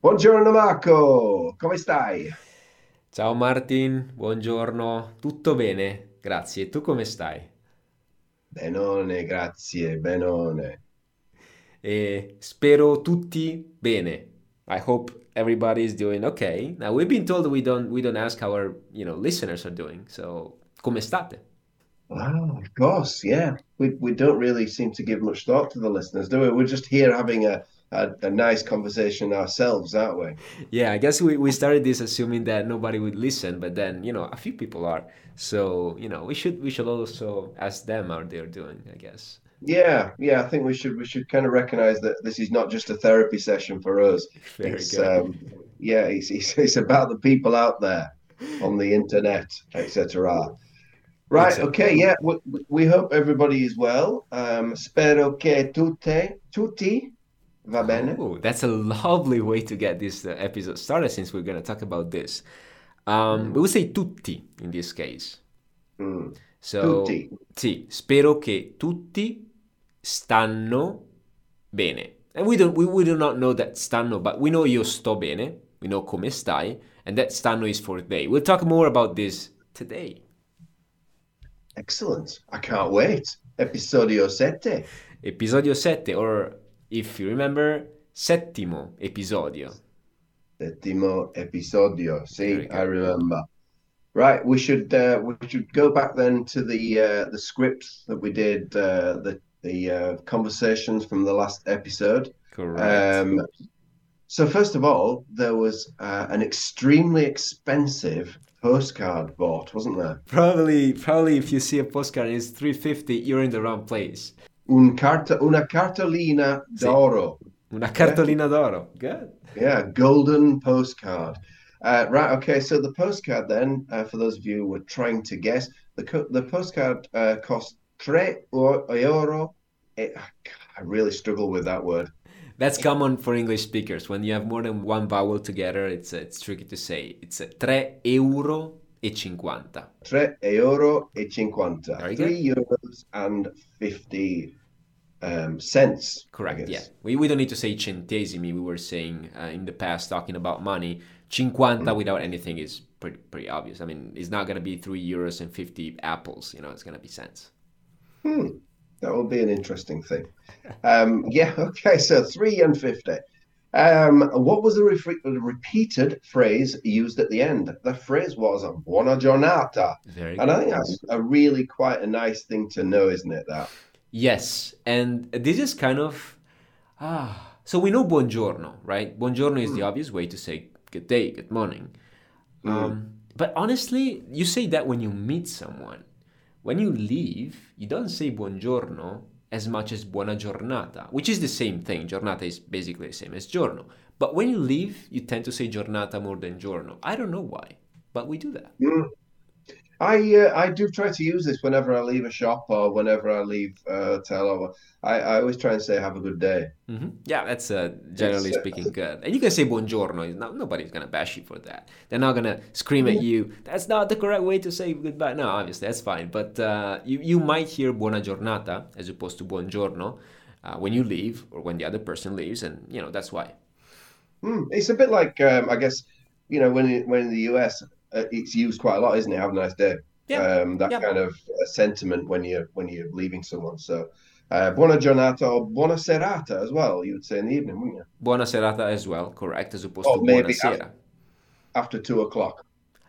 Buongiorno Marco, come stai? Ciao Martin, buongiorno. Tutto bene? Grazie. E tu come stai? Benone, grazie, benone. E spero tutti bene. I hope everybody is doing okay. Now we've been told we don't we don't ask how our, you know, listeners are doing. So, come state? Oh, of course, yeah. We we don't really seem to give much thought to the listeners, do we? We're just here having a a, a nice conversation ourselves, aren't we? Yeah, I guess we, we started this assuming that nobody would listen, but then, you know, a few people are. So, you know, we should we should also ask them how they're doing, I guess. Yeah, yeah, I think we should we should kind of recognize that this is not just a therapy session for us. Very It's good. um yeah, it's it's, it's about the people out there on the internet, etc. Right, okay, yeah, we, we hope everybody is well. Um, spero che tutte, tutti, va bene? Oh, that's a lovely way to get this uh, episode started since we're going to talk about this. Um, we Mm, would say tutti in this case. mm. So, Tutti. sì, spero che tutti stanno bene. And we don't we, we do not know that stanno, but we know io sto bene. We know come stai, and that stanno is for they. We'll talk more about this today. Excellent. I can't wait. Episodio sette. Episodio 7, or if you remember, settimo episodio. Settimo episodio. See, I remember. Right, we should uh, we should go back then to the uh, the scripts that we did uh, the the uh, conversations from the last episode. Correct. Um, so first of all, there was uh, an extremely expensive postcard bought, wasn't there? Probably, probably if you see a postcard and it's 350, you're in the wrong place. Un carta, una cartolina Sì, d'oro. una Yeah, cartolina d'oro. Good. yeah, golden postcard. Uh, right, okay. So the postcard then, uh, for those of you who are trying to guess, the co the postcard uh, cost tre euro. Eh, I really struggle with that word. That's common for English speakers. When you have more than one vowel together, it's uh, it's tricky to say. It's uh, 3 euro e 50. Tre euro e cinquanta. Very good. Three euros and fifty um, cents, Correct, yeah. We, we don't need to say centesimi. We were saying uh, in the past, talking about money. 50 Mm. without anything is pretty, pretty obvious. I mean, it's not going to be 3 euros and 50 apples, you know, it's going to be cents. Hmm, that will be an interesting thing. Um, yeah, okay, so three and fifty. Um, what was the the repeated phrase used at the end? The phrase was "buona giornata," Very and I think that's a really quite a nice thing to know, isn't it? That. Yes, and this is kind of ah. So we know buongiorno, right? Buongiorno is the Mm, obvious way to say good day, good morning. mm, Um, but honestly, you say that when you meet someone. When you leave, you don't say buongiorno as much as buona giornata, which is the same thing. Giornata is basically the same as giorno. But when you leave, you tend to say giornata more than giorno. I don't know why, but we do that. mm. I uh, I do try to use this whenever I leave a shop or whenever I leave a hotel. Or I, I always try and say "Have a good day." hmm Yeah, that's uh, It's generally uh, speaking good. And you can say buongiorno. It's nobody's gonna bash you for that. They're not gonna scream at you. That's not the correct way to say goodbye. No, obviously that's fine. But uh, you you might hear buona giornata as opposed to buongiorno uh, when you leave or when the other person leaves, and you know that's why. Mm, it's a bit like um, I guess you know when when in the US uh, it's used quite a lot, isn't it? Have a nice day. Yeah, Um, that yeah. kind of uh, sentiment when you're when you're leaving someone. So, uh, buona giornata or buona serata as well. You would say in the evening, wouldn't you? Buona serata as well, correct, as opposed Or to maybe after buonasera. after two o'clock.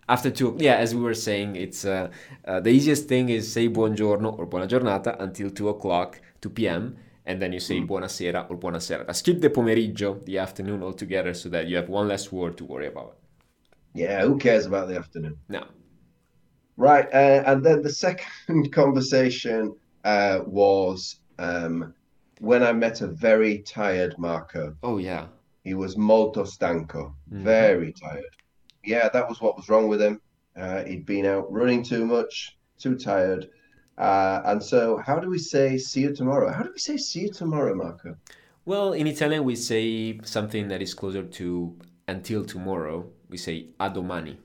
After two, yeah, as we were saying, it's uh, uh, the easiest thing is say buongiorno or buona giornata until 2 o'clock, 2 p.m., and then you say Mm. buonasera or buona serata. Skip the pomeriggio, the afternoon altogether, so that you have one less word to worry about. Yeah, who cares about the afternoon? No. Right, uh, and then the second conversation uh, was um, when I met a very tired Marco. oh yeah. He was molto stanco, hmm very tired. Yeah, that was what was wrong with him. Uh, he'd been out running too much, too tired. Uh, and so, how do we say see you tomorrow? How do we say see you tomorrow, Marco? Well, in Italian, we say something that is closer to until tomorrow. We say a domani.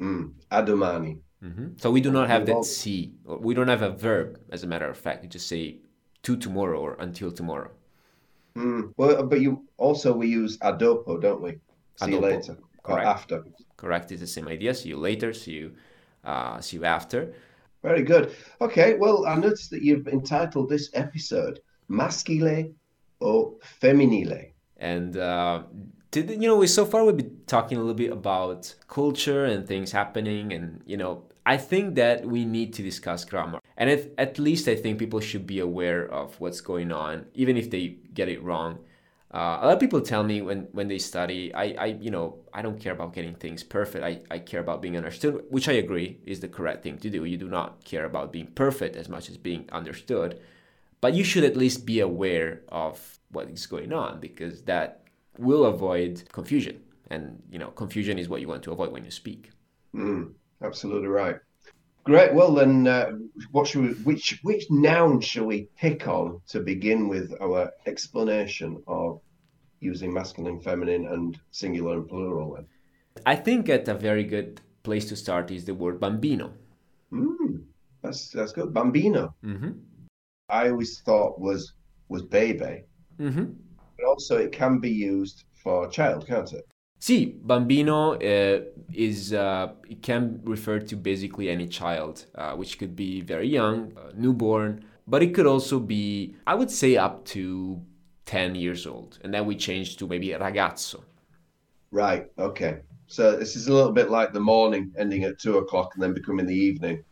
Mm, a domani. hmm So we do not have that si. We don't have a verb, as a matter of fact. You just say to tomorrow or until tomorrow. Mm. Well, but you also we use adopo, don't we? See you Adopo, later or correct. after. Correct? It's the same idea. See you later. See you, uh, see you after. Very good. Okay, well, I noticed that you've entitled this episode "Maschile o Femminile." And uh, did you know? So far we've been talking a little bit about culture and things happening, and you know, I think that we need to discuss grammar. And at, at least I think people should be aware of what's going on, even if they get it wrong. Uh, a lot of people tell me when, when they study, I, I you know I don't care about getting things perfect. I, I care about being understood, which I agree is the correct thing to do. You do not care about being perfect as much as being understood, but you should at least be aware of what is going on because that will avoid confusion. And you know confusion is what you want to avoid when you speak. Mm, absolutely right. Great. Well, then, uh, what should we? Which which noun shall we pick on to begin with our explanation of using masculine, feminine, and singular and plural? Then? I think that a very good place to start is the word bambino. Mm, that's that's good. Bambino. Mm-hmm. I always thought was was baby, Mm-hmm. Also it can be used for child, can't it? Sì, bambino uh, is uh, it can refer to basically any child, uh, which could be very young, uh, newborn, but it could also be, I would say, up to 10 years old, and then we change to maybe ragazzo. Right. Okay. So this is a little bit like the morning ending at two o'clock and then becoming the evening.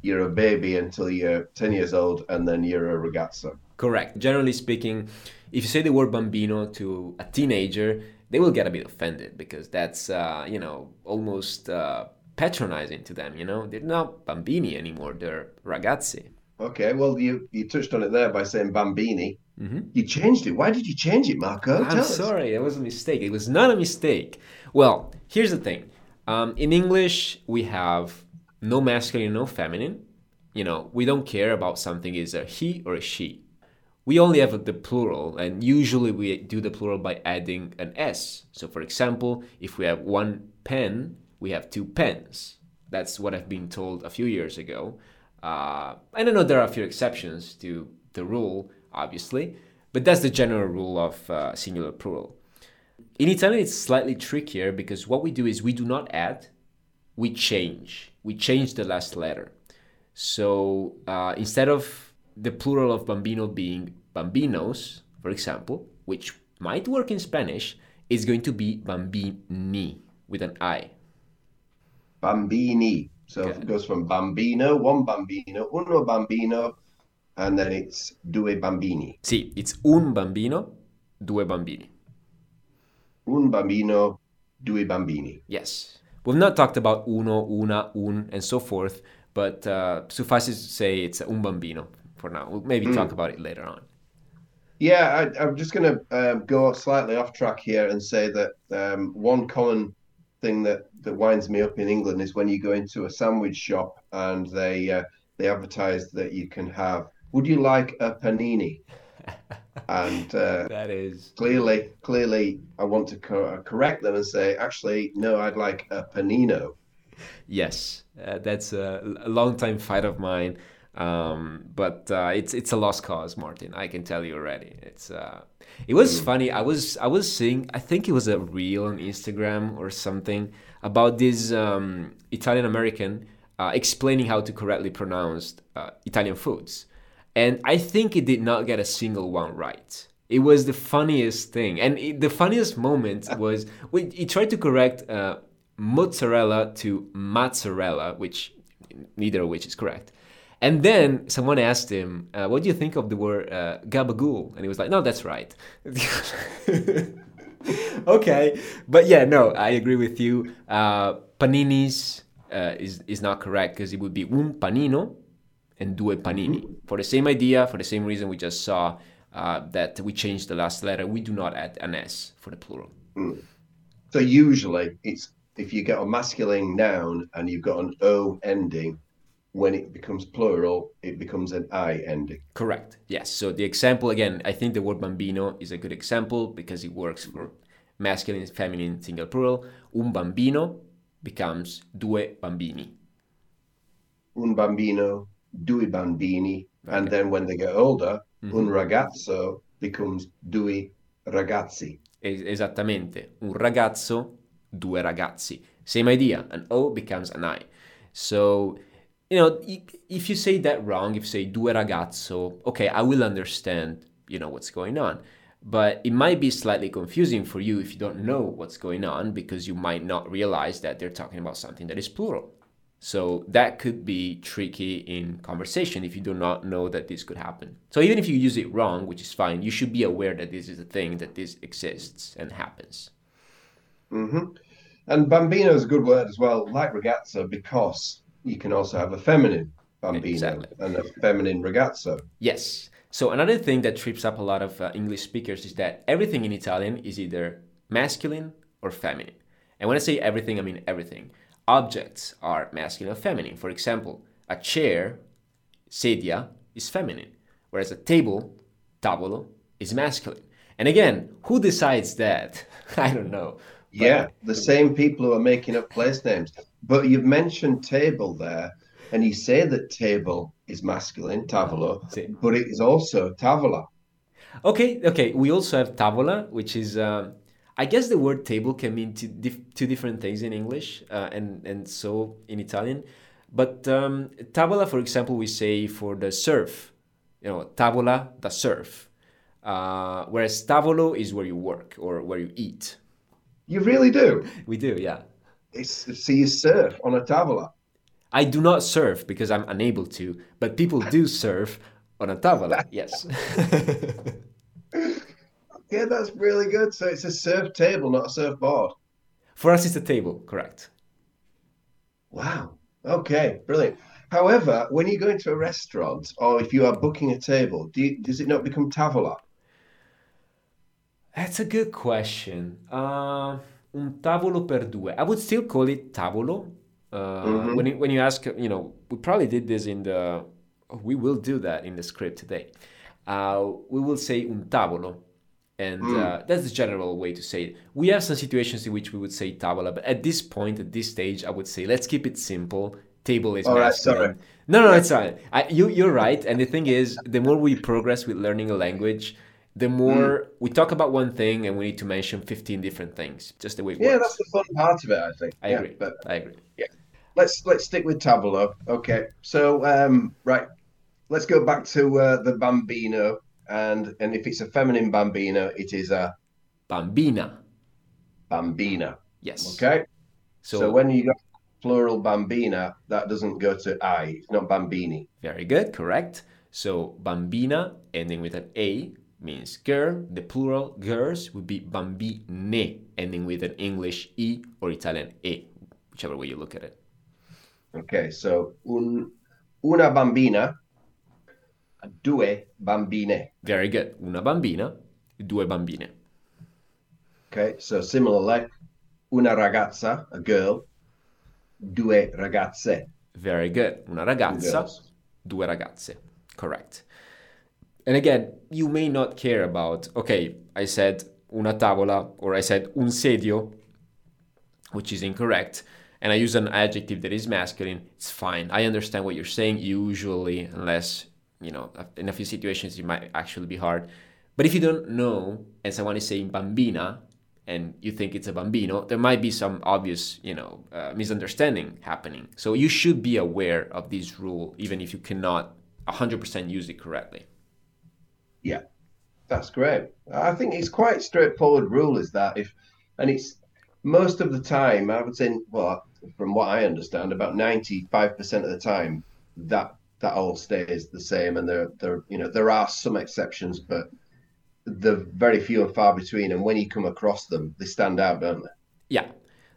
You're a baby until you're 10 years old and then you're a ragazzo. Correct. Generally speaking, if you say the word bambino to a teenager, they will get a bit offended because that's, uh, you know, almost uh, patronizing to them. You know, they're not bambini anymore; they're ragazzi. Okay. Well, you, you touched on it there by saying bambini. Mhm. You changed it. Why did you change it, Marco? I'm Tell us. sorry, it was a mistake. It was not a mistake. Well, here's the thing. Um, in English, we have no masculine, no feminine. You know, we don't care about something is a he or a she. We only have the plural, and usually we do the plural by adding an s. So, for example, if we have one pen, we have two pens. That's what I've been told a few years ago. Uh, I don't know, there are a few exceptions to the rule, obviously, but that's the general rule of uh, singular plural. In Italian, it's slightly trickier because what we do is we do not add, we change. We change the last letter. So uh, instead of the plural of bambino being bambinos, for example, which might work in Spanish, is going to be bambini with an I. Bambini. So Okay. it goes from bambino, one bambino, uno bambino, and then it's due bambini. Sì, it's un bambino, due bambini. Un bambino, due bambini. Yes. We've not talked about uno, una, un, and so forth, but uh, suffices to say it's un bambino for now. We'll maybe talk about it later on. Yeah, I, I'm just going to um, go slightly off track here and say that um, one common thing that, that winds me up in England is when you go into a sandwich shop and they uh, they advertise that you can have. Would you like a panini? And uh, That is. clearly, clearly, I want to co- correct them and say, actually, no, I'd like a panino. Yes, uh, that's a, a long time fight of mine. Um, but uh, it's it's a lost cause, Martin. I can tell you already. It's uh, it was funny. I was I was seeing. I think it was a reel on Instagram or something about this um, Italian American uh, explaining how to correctly pronounce uh, Italian foods, and I think it did not get a single one right. It was the funniest thing, and it, the funniest moment was when he tried to correct uh, mozzarella to mozzarella, which neither of which is correct. And then someone asked him, uh, "What do you think of the word uh, gabagool?" And he was like, "No, that's right." okay, but yeah, no, I agree with you. Uh, paninis uh, is is not correct because it would be un panino and due panini for the same idea, for the same reason we just saw uh, that we changed the last letter. We do not add an s for the plural. So usually, it's if you get a masculine noun and you've got an o ending, when it becomes plural, it becomes an i ending. Correct. Yes. So the example again, I think the word bambino is a good example because it works for masculine, feminine, single plural. Un bambino becomes due bambini. Un bambino, due bambini, and then when they get older, mm-hmm. un ragazzo becomes due ragazzi. Es- esattamente, un ragazzo, due ragazzi. Same idea, an O becomes an I. So, you know, if you say that wrong, if you say due ragazzo, okay, I will understand, you know, what's going on. But it might be slightly confusing for you if you don't know what's going on because you might not realize that they're talking about something that is plural. So that could be tricky in conversation if you do not know that this could happen. So even if you use it wrong, which is fine, you should be aware that this is a thing, that this exists and happens. hmm And bambino is a good word as well, like ragazzo, because you can also have a feminine bambino Exactly. and a feminine ragazzo. Yes. So another thing that trips up a lot of uh, English speakers is that everything in Italian is either masculine or feminine. And when I say everything, I mean everything. Objects are masculine or feminine. For example, a chair, sedia, is feminine, whereas a table, tavolo, is masculine. And again, who decides that? I don't know. But- Yeah, the same people who are making up place names. But you've mentioned table there, and you say that table is masculine, tavolo, See. but it is also tavola. Okay, okay. We also have tavola, which is, um, I guess the word table can mean two, dif- two different things in English uh, and, and so in Italian. But um, tavola, for example, we say for the surf, you know, tavola, the surf. Uh, whereas tavolo is where you work or where you eat. You really do. We do, yeah. It's, so you surf on a tavola. I do not surf because I'm unable to, but people do surf on a tavola, yes. Yeah, that's really good. So it's a surf table, not a surfboard. for us, it's a table, correct. Wow. Okay, brilliant. However, when you go into a restaurant or if you are booking a table, do you, does it not become tavola? That's a good question. Uh, un tavolo per due. I would still call it tavolo. Uh, Mhm. When you, when you ask, you know, we probably did this in the. We will do that in the script today. Uh, we will say un tavolo, and uh, that's the general way to say it. We have some situations in which we would say tavola, but at this point, at this stage, I would say let's keep it simple. Table is All right, sorry. No, no, it's fine. I, you, you're right. And the thing is, the more we progress with learning a language, the more we talk about one thing and we need to mention 15 different things. Just the way it Yeah, works. that's the fun part of it, I think. I Yeah, agree. But I agree. yeah let's let's stick with tavolo. Okay. So um, right, let's go back to uh, the bambino, and and if it's a feminine bambino, it is a Bambina. bambina. Yes. Okay. So, So, when you got plural bambina, that doesn't go to I. It's not bambini. very good. Correct. So bambina ending with an A means girl. The plural girls would be bambine ending with an English E or Italian E, whichever way you look at it. Okay. So un una bambina, due bambine. Very good. Una bambina, due bambine. Okay. So similarly, una ragazza, a girl, due ragazze, Very good. Una ragazza, due ragazze. Correct. And again, you may not care about, okay, I said una tavola or I said un sedio, which is incorrect, and I use an adjective that is masculine. It's fine. I understand what you're saying, usually, unless, you know, in a few situations it might actually be hard. But if you don't know and someone is saying bambina and you think it's a bambino, there might be some obvious, you know, uh, misunderstanding happening. So you should be aware of this rule, even if you cannot 100% use it correctly. Yeah, that's great. I think it's quite straightforward rule is that if, and it's most of the time, I would say, well, from what I understand, about 95% of the time, that that all stays the same. And there, there, you know, there are some exceptions, but they're very few and far between. And when you come across them, they stand out, don't they? Yeah,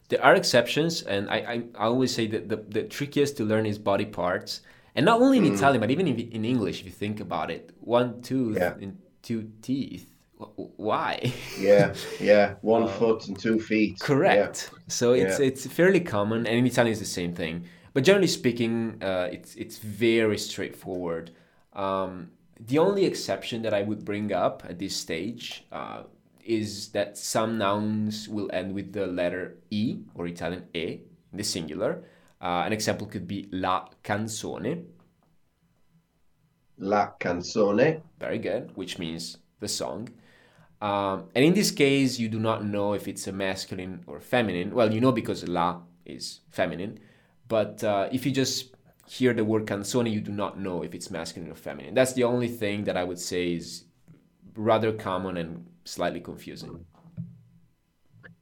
there are exceptions, and I, I, I always say that the, the trickiest to learn is body parts. And not only in Italian, but even in, in English, if you think about it. One tooth Yeah. and two teeth. Why? Yeah, yeah. One foot and two feet. Correct. So it's Yeah. it's fairly common, and in Italian it's the same thing. But generally speaking, uh, it's it's very straightforward. Um, the only exception that I would bring up at this stage uh, is that some nouns will end with the letter e or Italian e in the singular. Uh, an example could be la canzone. La canzone. Very good, which means the song. Um, and in this case, you do not know if it's a masculine or feminine. Well, you know because la is feminine, but uh, if you just hear the word canzone, you do not know if it's masculine or feminine. That's the only thing that I would say is rather common and slightly confusing.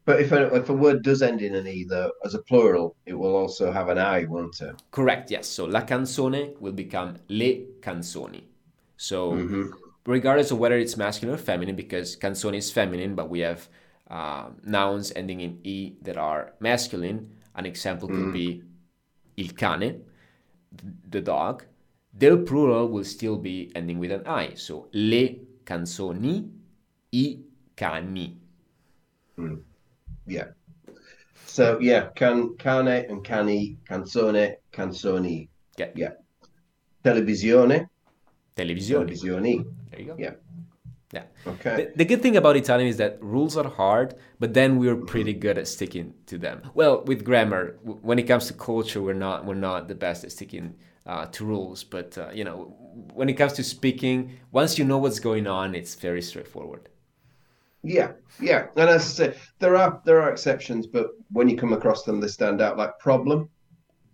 But if a, if a word does end in an e, though, as a plural, it will also have an i, won't it? Correct. Yes. So la canzone will become le canzoni. So mm-hmm. regardless of whether it's masculine or feminine, because canzone is feminine, but we have uh, nouns ending in e that are masculine. An example could mm. be il cane, the dog. Their plural will still be ending with an i. So le canzoni, i cani. Mm. Yeah. So yeah, can cane and cani, canzone, canzoni. Yeah. Yeah. Televisione. Televisione. Televisioni. There you go. Yeah. Yeah. Okay. The, the, good thing about Italian is that rules are hard, but then we're pretty good at sticking to them. Well, with grammar, when it comes to culture, we're not we're not the best at sticking uh, to rules. But uh, you know, when it comes to speaking, once you know what's going on, it's very straightforward. Yeah, yeah, and as I say, there are there are exceptions, but when you come across them, they stand out. Like problem,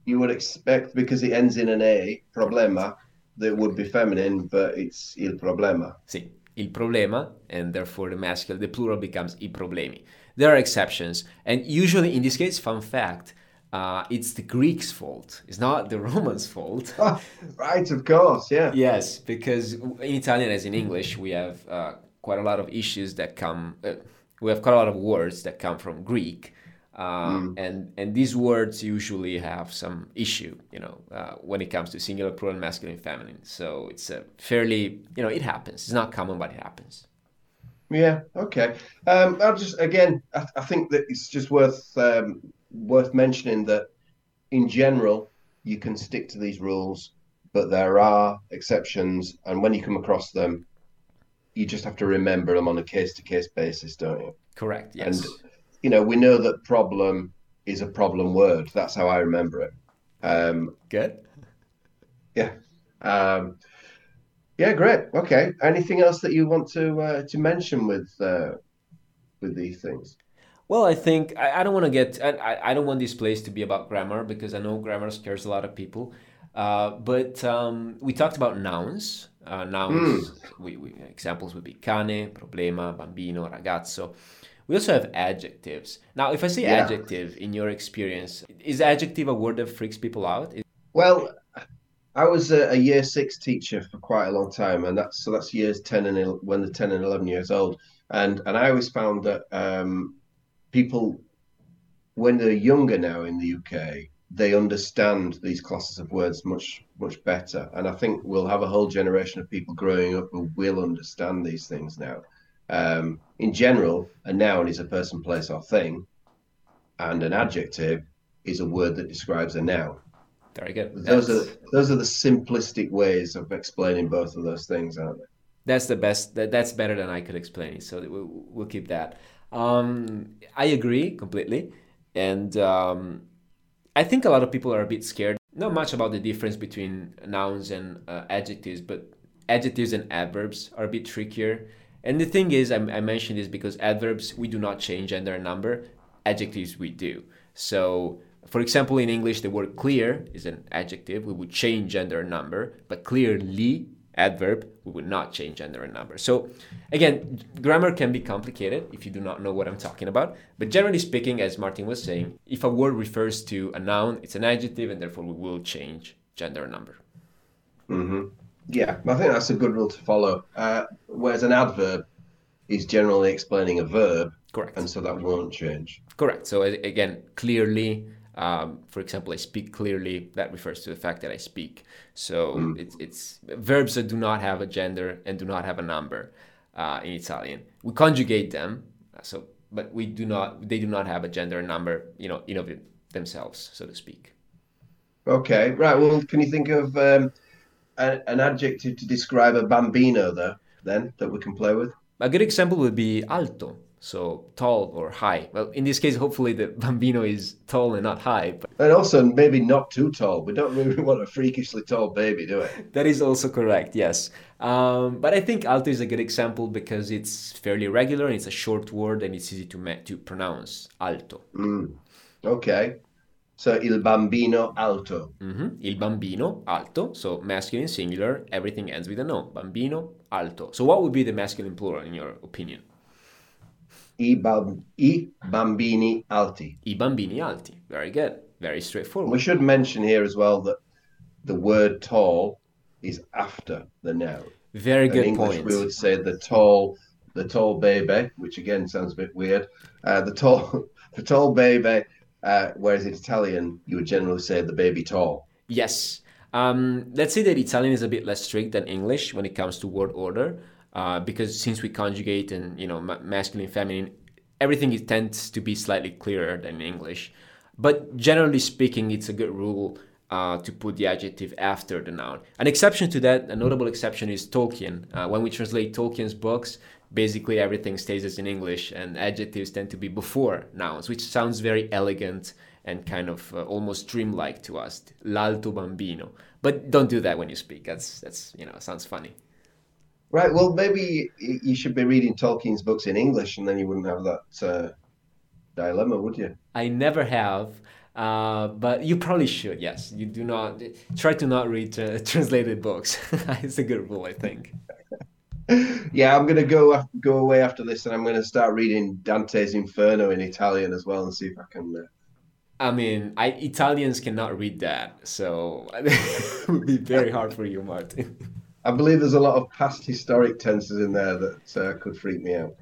you would expect because it ends in an a, problema, that would be feminine, but it's il problema. Sì, il problema, and therefore the masculine, the plural becomes i problemi. There are exceptions, and usually in this case, fun fact, uh, it's the Greeks' fault. It's not the Romans' fault. right, of course, yeah. Yes, because in Italian, as in English, we have uh, quite a lot of issues that come. Uh, we have quite a lot of words that come from Greek, uh, mm. and and these words usually have some issue, you know, uh, when it comes to singular, plural, masculine, feminine. So it's a fairly, you know, it happens. It's not common, but it happens. Yeah. Okay. Um, I'll just again, I, I, think that it's just worth um, worth mentioning that in general you can stick to these rules, but there are exceptions, and when you come across them, you just have to remember them on a case to case basis, don't you? Correct. Yes. And you know, we know that problem is a problem word. That's how I remember it. Um, Good. Yeah. Um, yeah, great. Okay. Anything else that you want to uh, to mention with uh, with these things? Well, I think I, I don't want to get I, I don't want this place to be about grammar because I know grammar scares a lot of people. Uh, but um, we talked about nouns. Uh, nouns, mm. we, we, examples would be cane, problema, bambino, ragazzo. We also have adjectives. Now, if I say yeah. adjective in your experience, is adjective a word that freaks people out? Well, I was a, a, year six teacher for quite a long time, and that's so that's years ten and when they're ten and eleven years old, and and I always found that um, people when they're younger now in the UK, they understand these classes of words much much better, and I think we'll have a whole generation of people growing up who will understand these things now. Um, in general, a noun is a person, place, or thing, and an adjective is a word that describes a noun. Very good. Those that's... are those are the simplistic ways of explaining both of those things, aren't they? That's the best. That, that's better than I could explain. So we'll, we'll keep that. Um, I agree completely, and um, I think a lot of people are a bit scared. Not much about the difference between nouns and uh, adjectives, but adjectives and adverbs are a bit trickier and the thing is, I, I mentioned this because adverbs, we do not change gender and number. Adjectives, we do. So, for example, in English, the word clear is an adjective. We would change gender and number, but clearly, adverb, we would not change gender and number. So, again, grammar can be complicated if you do not know what I'm talking about. But generally speaking, as Martin was saying, if a word refers to a noun, it's an adjective, and therefore we will change gender and number. Mm-hmm. Yeah, I think that's a good rule to follow. Uh, whereas an adverb is generally explaining a verb. Correct. And so that won't change. Correct. So again, clearly, um, for example, I speak clearly. That refers to the fact that I speak. So mm. it's, it's verbs that do not have a gender and do not have a number uh, in Italian. We conjugate them. So, but we do not. They do not have a gender and number. You know, in of themselves, so to speak. Okay. Right. Well, can you think of? Um, a, an adjective to describe a bambino, though, then that we can play with? A good example would be alto. So tall or high. Well, in this case, hopefully the bambino is tall and not high. But And also maybe not too tall. We don't really want a freakishly tall baby, do we? that is also correct, yes. Um, but I think alto is a good example because it's fairly regular and it's a short word and it's easy to ma- to pronounce. Alto. Mm. Okay. So il bambino alto. Mhm. Il bambino, alto. So masculine singular, everything ends with an O. Bambino, alto. So what would be the masculine plural in your opinion? I, bam- I bambini alti. I bambini alti. Very good. Very straightforward. We should mention here as well that the word tall is after the noun. Very good In English, point. we would say the tall, the tall baby, which again sounds a bit weird. Uh, the tall, the tall baby. Uh, whereas in Italian, you would generally say the baby tall. Yes. Um, let's say that Italian is a bit less strict than English when it comes to word order, uh, because since we conjugate and you know ma- masculine, feminine, everything it tends to be slightly clearer than English. But generally speaking, it's a good rule uh, to put the adjective after the noun. An exception to that, a notable exception is Tolkien. Uh, when we translate Tolkien's books, basically everything stays as in English, and adjectives tend to be before nouns, which sounds very elegant and kind of uh, almost dreamlike to us. L'alto bambino. But don't do that when you speak. That's that's you know sounds funny. Right. Well, maybe you should be reading Tolkien's books in English, and then you wouldn't have that uh, dilemma, would you? I never have. Uh, but you probably should. Yes, you do not try to not read uh, translated books. it's a good rule, I think. Yeah, I'm gonna go go away after this, and I'm gonna start reading Dante's Inferno in Italian as well, and see if I can. Uh... I mean, I Italians cannot read that, so it would be very hard for you, Martin. I believe there's a lot of past historic tenses in there that uh, could freak me out.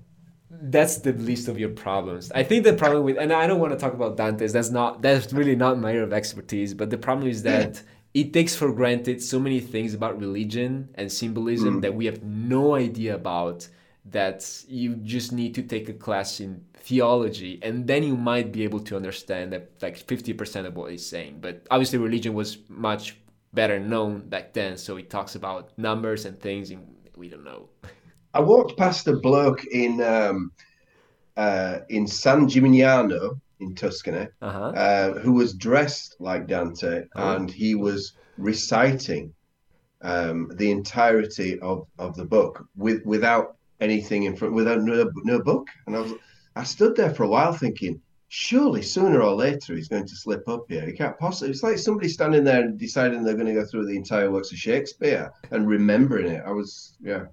That's the least of your problems. I think the problem with, and I don't want to talk about Dante's. That's not. That's really not my area of expertise. But the problem is that it takes for granted so many things about religion and symbolism that we have no idea about. That you just need to take a class in theology, and then you might be able to understand that like fifty percent of what he's saying. But obviously, religion was much better known back then, so he talks about numbers and things, and we don't know. I walked past a bloke in um, uh, in San Gimignano in Tuscany Uh huh. uh, who was dressed like Dante, Oh. and he was reciting um, the entirety of, of the book with without anything in front, without no, no book. And I was, I stood there for a while thinking, surely sooner or later he's going to slip up here. He can't possibly. It's like somebody standing there and deciding they're going to go through the entire works of Shakespeare and remembering it. I was, yeah.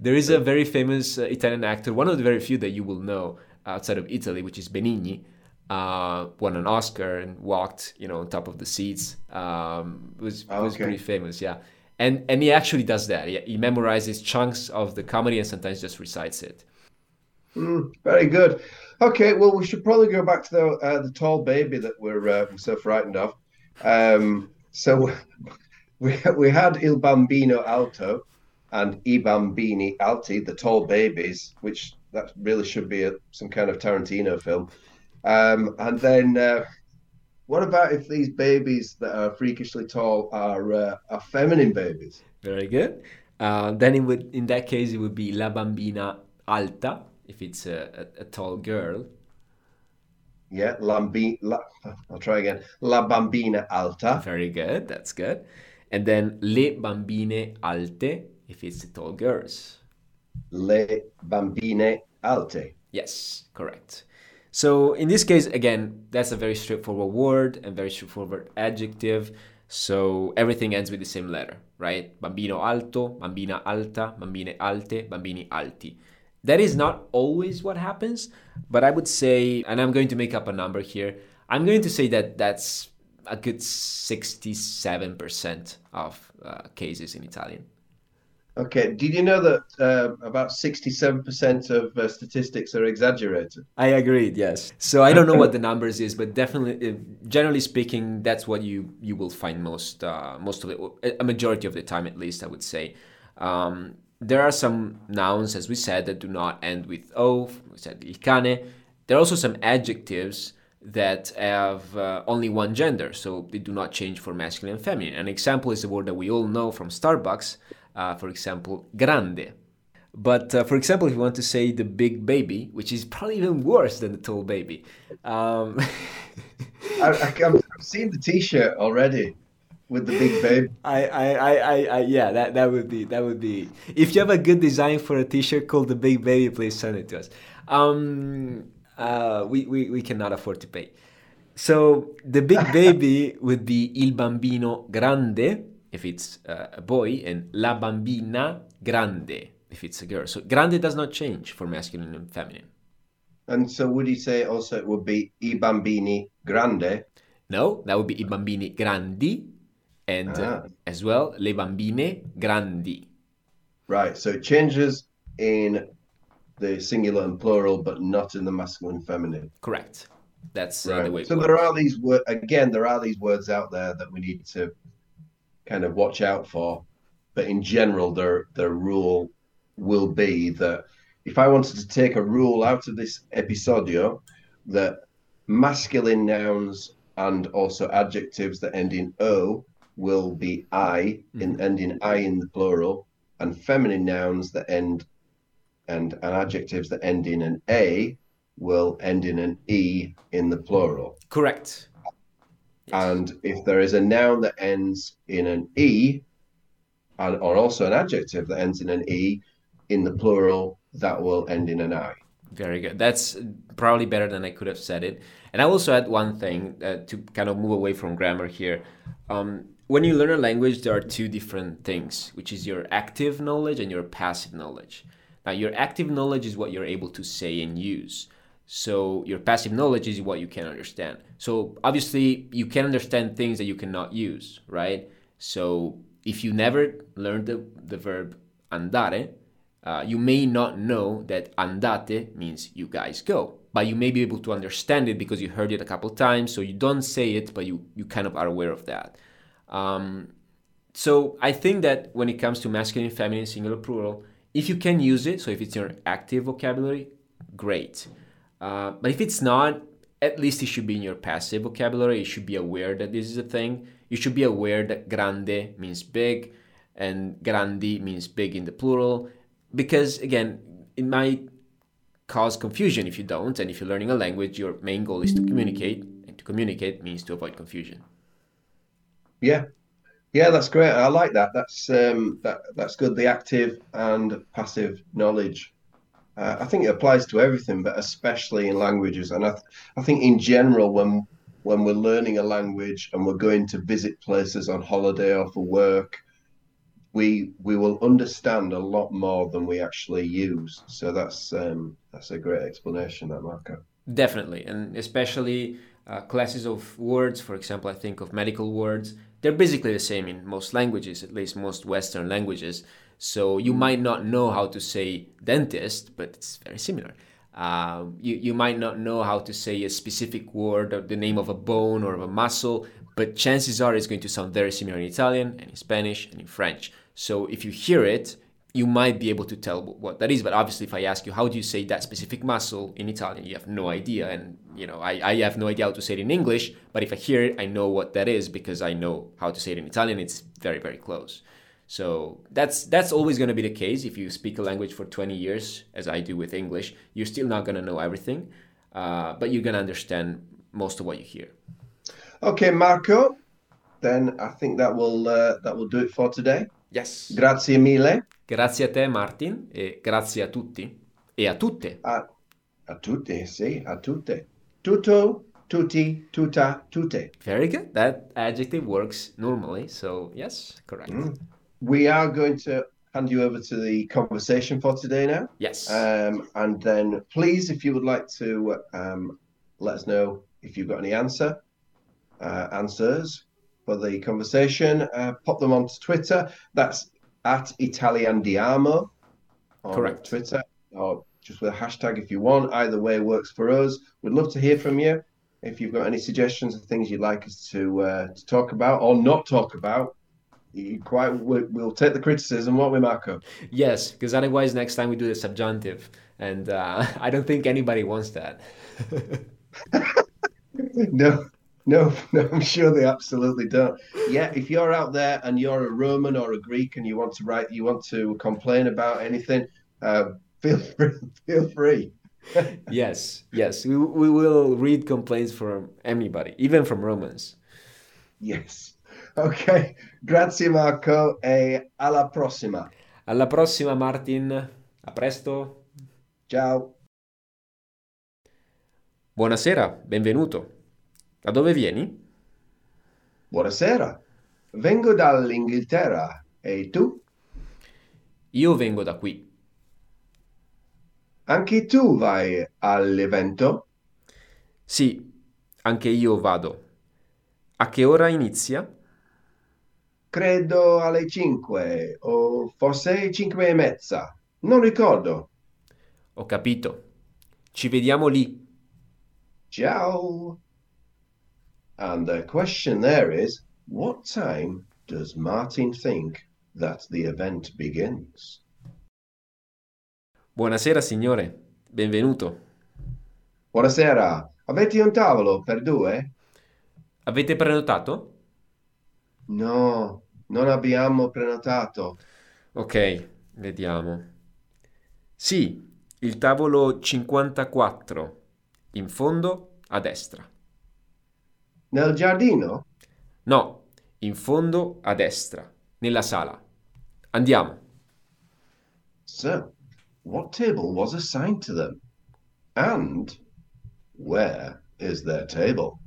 There is a very famous uh, Italian actor, one of the very few that you will know outside of Italy, which is Benigni. Uh, won an Oscar and walked, you know, on top of the seats. Um, was Oh, was pretty famous, yeah. And and he actually does that. He, he memorizes chunks of the comedy and sometimes just recites it. Mm, very good. Okay, well, we should probably go back to the uh, the tall baby that we're uh, so frightened of. Um, so we we had Il Bambino Alto and I Bambini Alti, the tall babies, which that really should be a, some kind of Tarantino film. Um, and then, uh, what about if these babies that are freakishly tall are uh, are feminine babies? Very good. Uh, then it would, in that case, it would be la bambina alta if it's a, a, a tall girl. Yeah, la, I'll try again. La Bambina Alta. Very good. That's good. And then le bambine alte if it's the tall girls. Le Bambine Alte. Yes, correct. So in this case, again, that's a very straightforward word and very straightforward adjective. So everything ends with the same letter, right? Bambino alto, bambina alta, bambine alte, bambini alti. That is not always what happens, but I would say, and I'm going to make up a number here, I'm going to say that that's a good 67% of uh, cases in Italian. Okay, did you know that uh, about 67% of uh, statistics are exaggerated? I agreed. Yes. So I don't know what the numbers is, but definitely, uh, generally speaking, that's what you you will find most uh, most of it, a majority of the time at least. I would say. Um, there are some nouns, as we said, that do not end with o. We said il cane. There are also some adjectives that have uh, only one gender, so they do not change for masculine and feminine. An example is a word that we all know from Starbucks. Uh, for example, grande. But uh, for example, if you want to say the big baby, which is probably even worse than the tall baby. Um... I, I, I've seen the T-shirt already with the big baby. I, I, I, I, yeah, that, that would be that would be. If you have a good design for a T-shirt called the Big Baby, please send it to us. Um, uh, we, we, we cannot afford to pay. So the big baby would be il bambino grande if it's uh, a boy, and la bambina grande if it's a girl. So grande does not change for masculine and feminine. And so would you say also it would be i bambini grande? No, that would be i bambini grandi and uh, ah. uh, as well le bambine grandi. Right, so changes in the singular and plural, but not in the masculine and feminine. Correct. That's uh, the way. so there are these words again. There are these words out there that we need to kind of watch out for. But in general, their their rule will be that if I wanted to take a rule out of this episodio, that masculine nouns and also adjectives that end in o will be I in mm-hmm. end in I in the plural, and feminine nouns that end and, and adjectives that end in an A will end in an E in the plural. Correct. Yes. And if there is a noun that ends in an E, and, or also an adjective that ends in an E in the plural, that will end in an I. Very good. That's probably better than I could have said it. And I also add one thing uh, to kind of move away from grammar here. Um, when you learn a language, there are two different things, which is your active knowledge and your passive knowledge. Now, your active knowledge is what you're able to say and use. So, your passive knowledge is what you can understand. So, obviously, you can understand things that you cannot use, right? So, if you never learned the, the verb andare, uh, you may not know that andate means you guys go, but you may be able to understand it because you heard it a couple times. So you don't say it, but you, you kind of are aware of that. Um, so I think that when it comes to masculine, feminine, singular, plural, if you can use it, so if it's your active vocabulary, great. Uh, but if it's not, at least it should be in your passive vocabulary. You should be aware that this is a thing. You should be aware that grande means big and grandi means big in the plural. Because again, it might cause confusion if you don't. And if you're learning a language, your main goal is to communicate. And to communicate means to avoid confusion. Yeah, yeah, that's great. I like that. That's um, that that's good. The active and passive knowledge. Uh, I think it applies to everything, but especially in languages. And I, th- I think in general, when when we're learning a language and we're going to visit places on holiday or for work, we we will understand a lot more than we actually use. So that's um, that's a great explanation, that Marco. Definitely, and especially uh, classes of words. For example, I think of medical words they're basically the same in most languages, at least most Western languages. So you might not know how to say dentist, but it's very similar. Uh, you, you might not know how to say a specific word or the name of a bone or of a muscle, but chances are it's going to sound very similar in Italian and in Spanish and in French. So if you hear it, you might be able to tell what that is. But obviously, if I ask you how do you say that specific muscle in Italian, you have no idea. And you know, I, I have no idea how to say it in English. But if I hear it, I know what that is because I know how to say it in Italian. It's very very close. So that's that's always going to be the case. If you speak a language for 20 years, as I do with English, you're still not going to know everything, uh, but you're going to understand most of what you hear. Okay, Marco. Then I think that will uh, that will do it for today. Yes. Grazie mille. Grazie a te Martin e grazie a tutti e a tutte. A, a tutte, sì, a tutte. Tutto, tutti, tutta, tutte. Very good. That adjective works normally, so yes, correct. Mm. We are going to hand you over to the conversation for today now. Yes. Um, and then please, if you would like to um, let us know if you've got any answer, uh, answers for the conversation, uh, pop them onto Twitter. That's at ItaliAndiamo on Correct. Twitter or just with a hashtag if you want. Either way works for us. We'd love to hear from you. If you've got any suggestions of things you'd like us to uh, to talk about or not talk about, you quite we'll take the criticism, won't we, Marco? Yes, because otherwise next time we do the subjunctive, and uh, I don't think anybody wants that. no, no, no, I'm sure they absolutely don't. Yeah, if you're out there and you're a Roman or a Greek and you want to write, you want to complain about anything, uh, feel free. Feel free. yes, yes, we, we will read complaints from anybody, even from Romans. Yes. Ok, grazie Marco e alla prossima. Alla prossima Martin, a presto. Ciao. Buonasera, benvenuto. Da dove vieni? Buonasera. Vengo dall'Inghilterra. E tu? Io vengo da qui. Anche tu vai all'evento? Sì, anche io vado. A che ora inizia? Credo alle 5 o forse 5 e mezza. Non ricordo. Ho capito. Ci vediamo lì. Ciao. And the question there is, what time does Martin think that the event begins? Buonasera signore, benvenuto. Buonasera. Avete un tavolo per due? Avete prenotato? No, non abbiamo prenotato. Ok, vediamo. Sì, il tavolo 54, in fondo a destra. Nel giardino? No, in fondo a destra, nella sala. Andiamo. So, what table was assigned to them? And where is their table?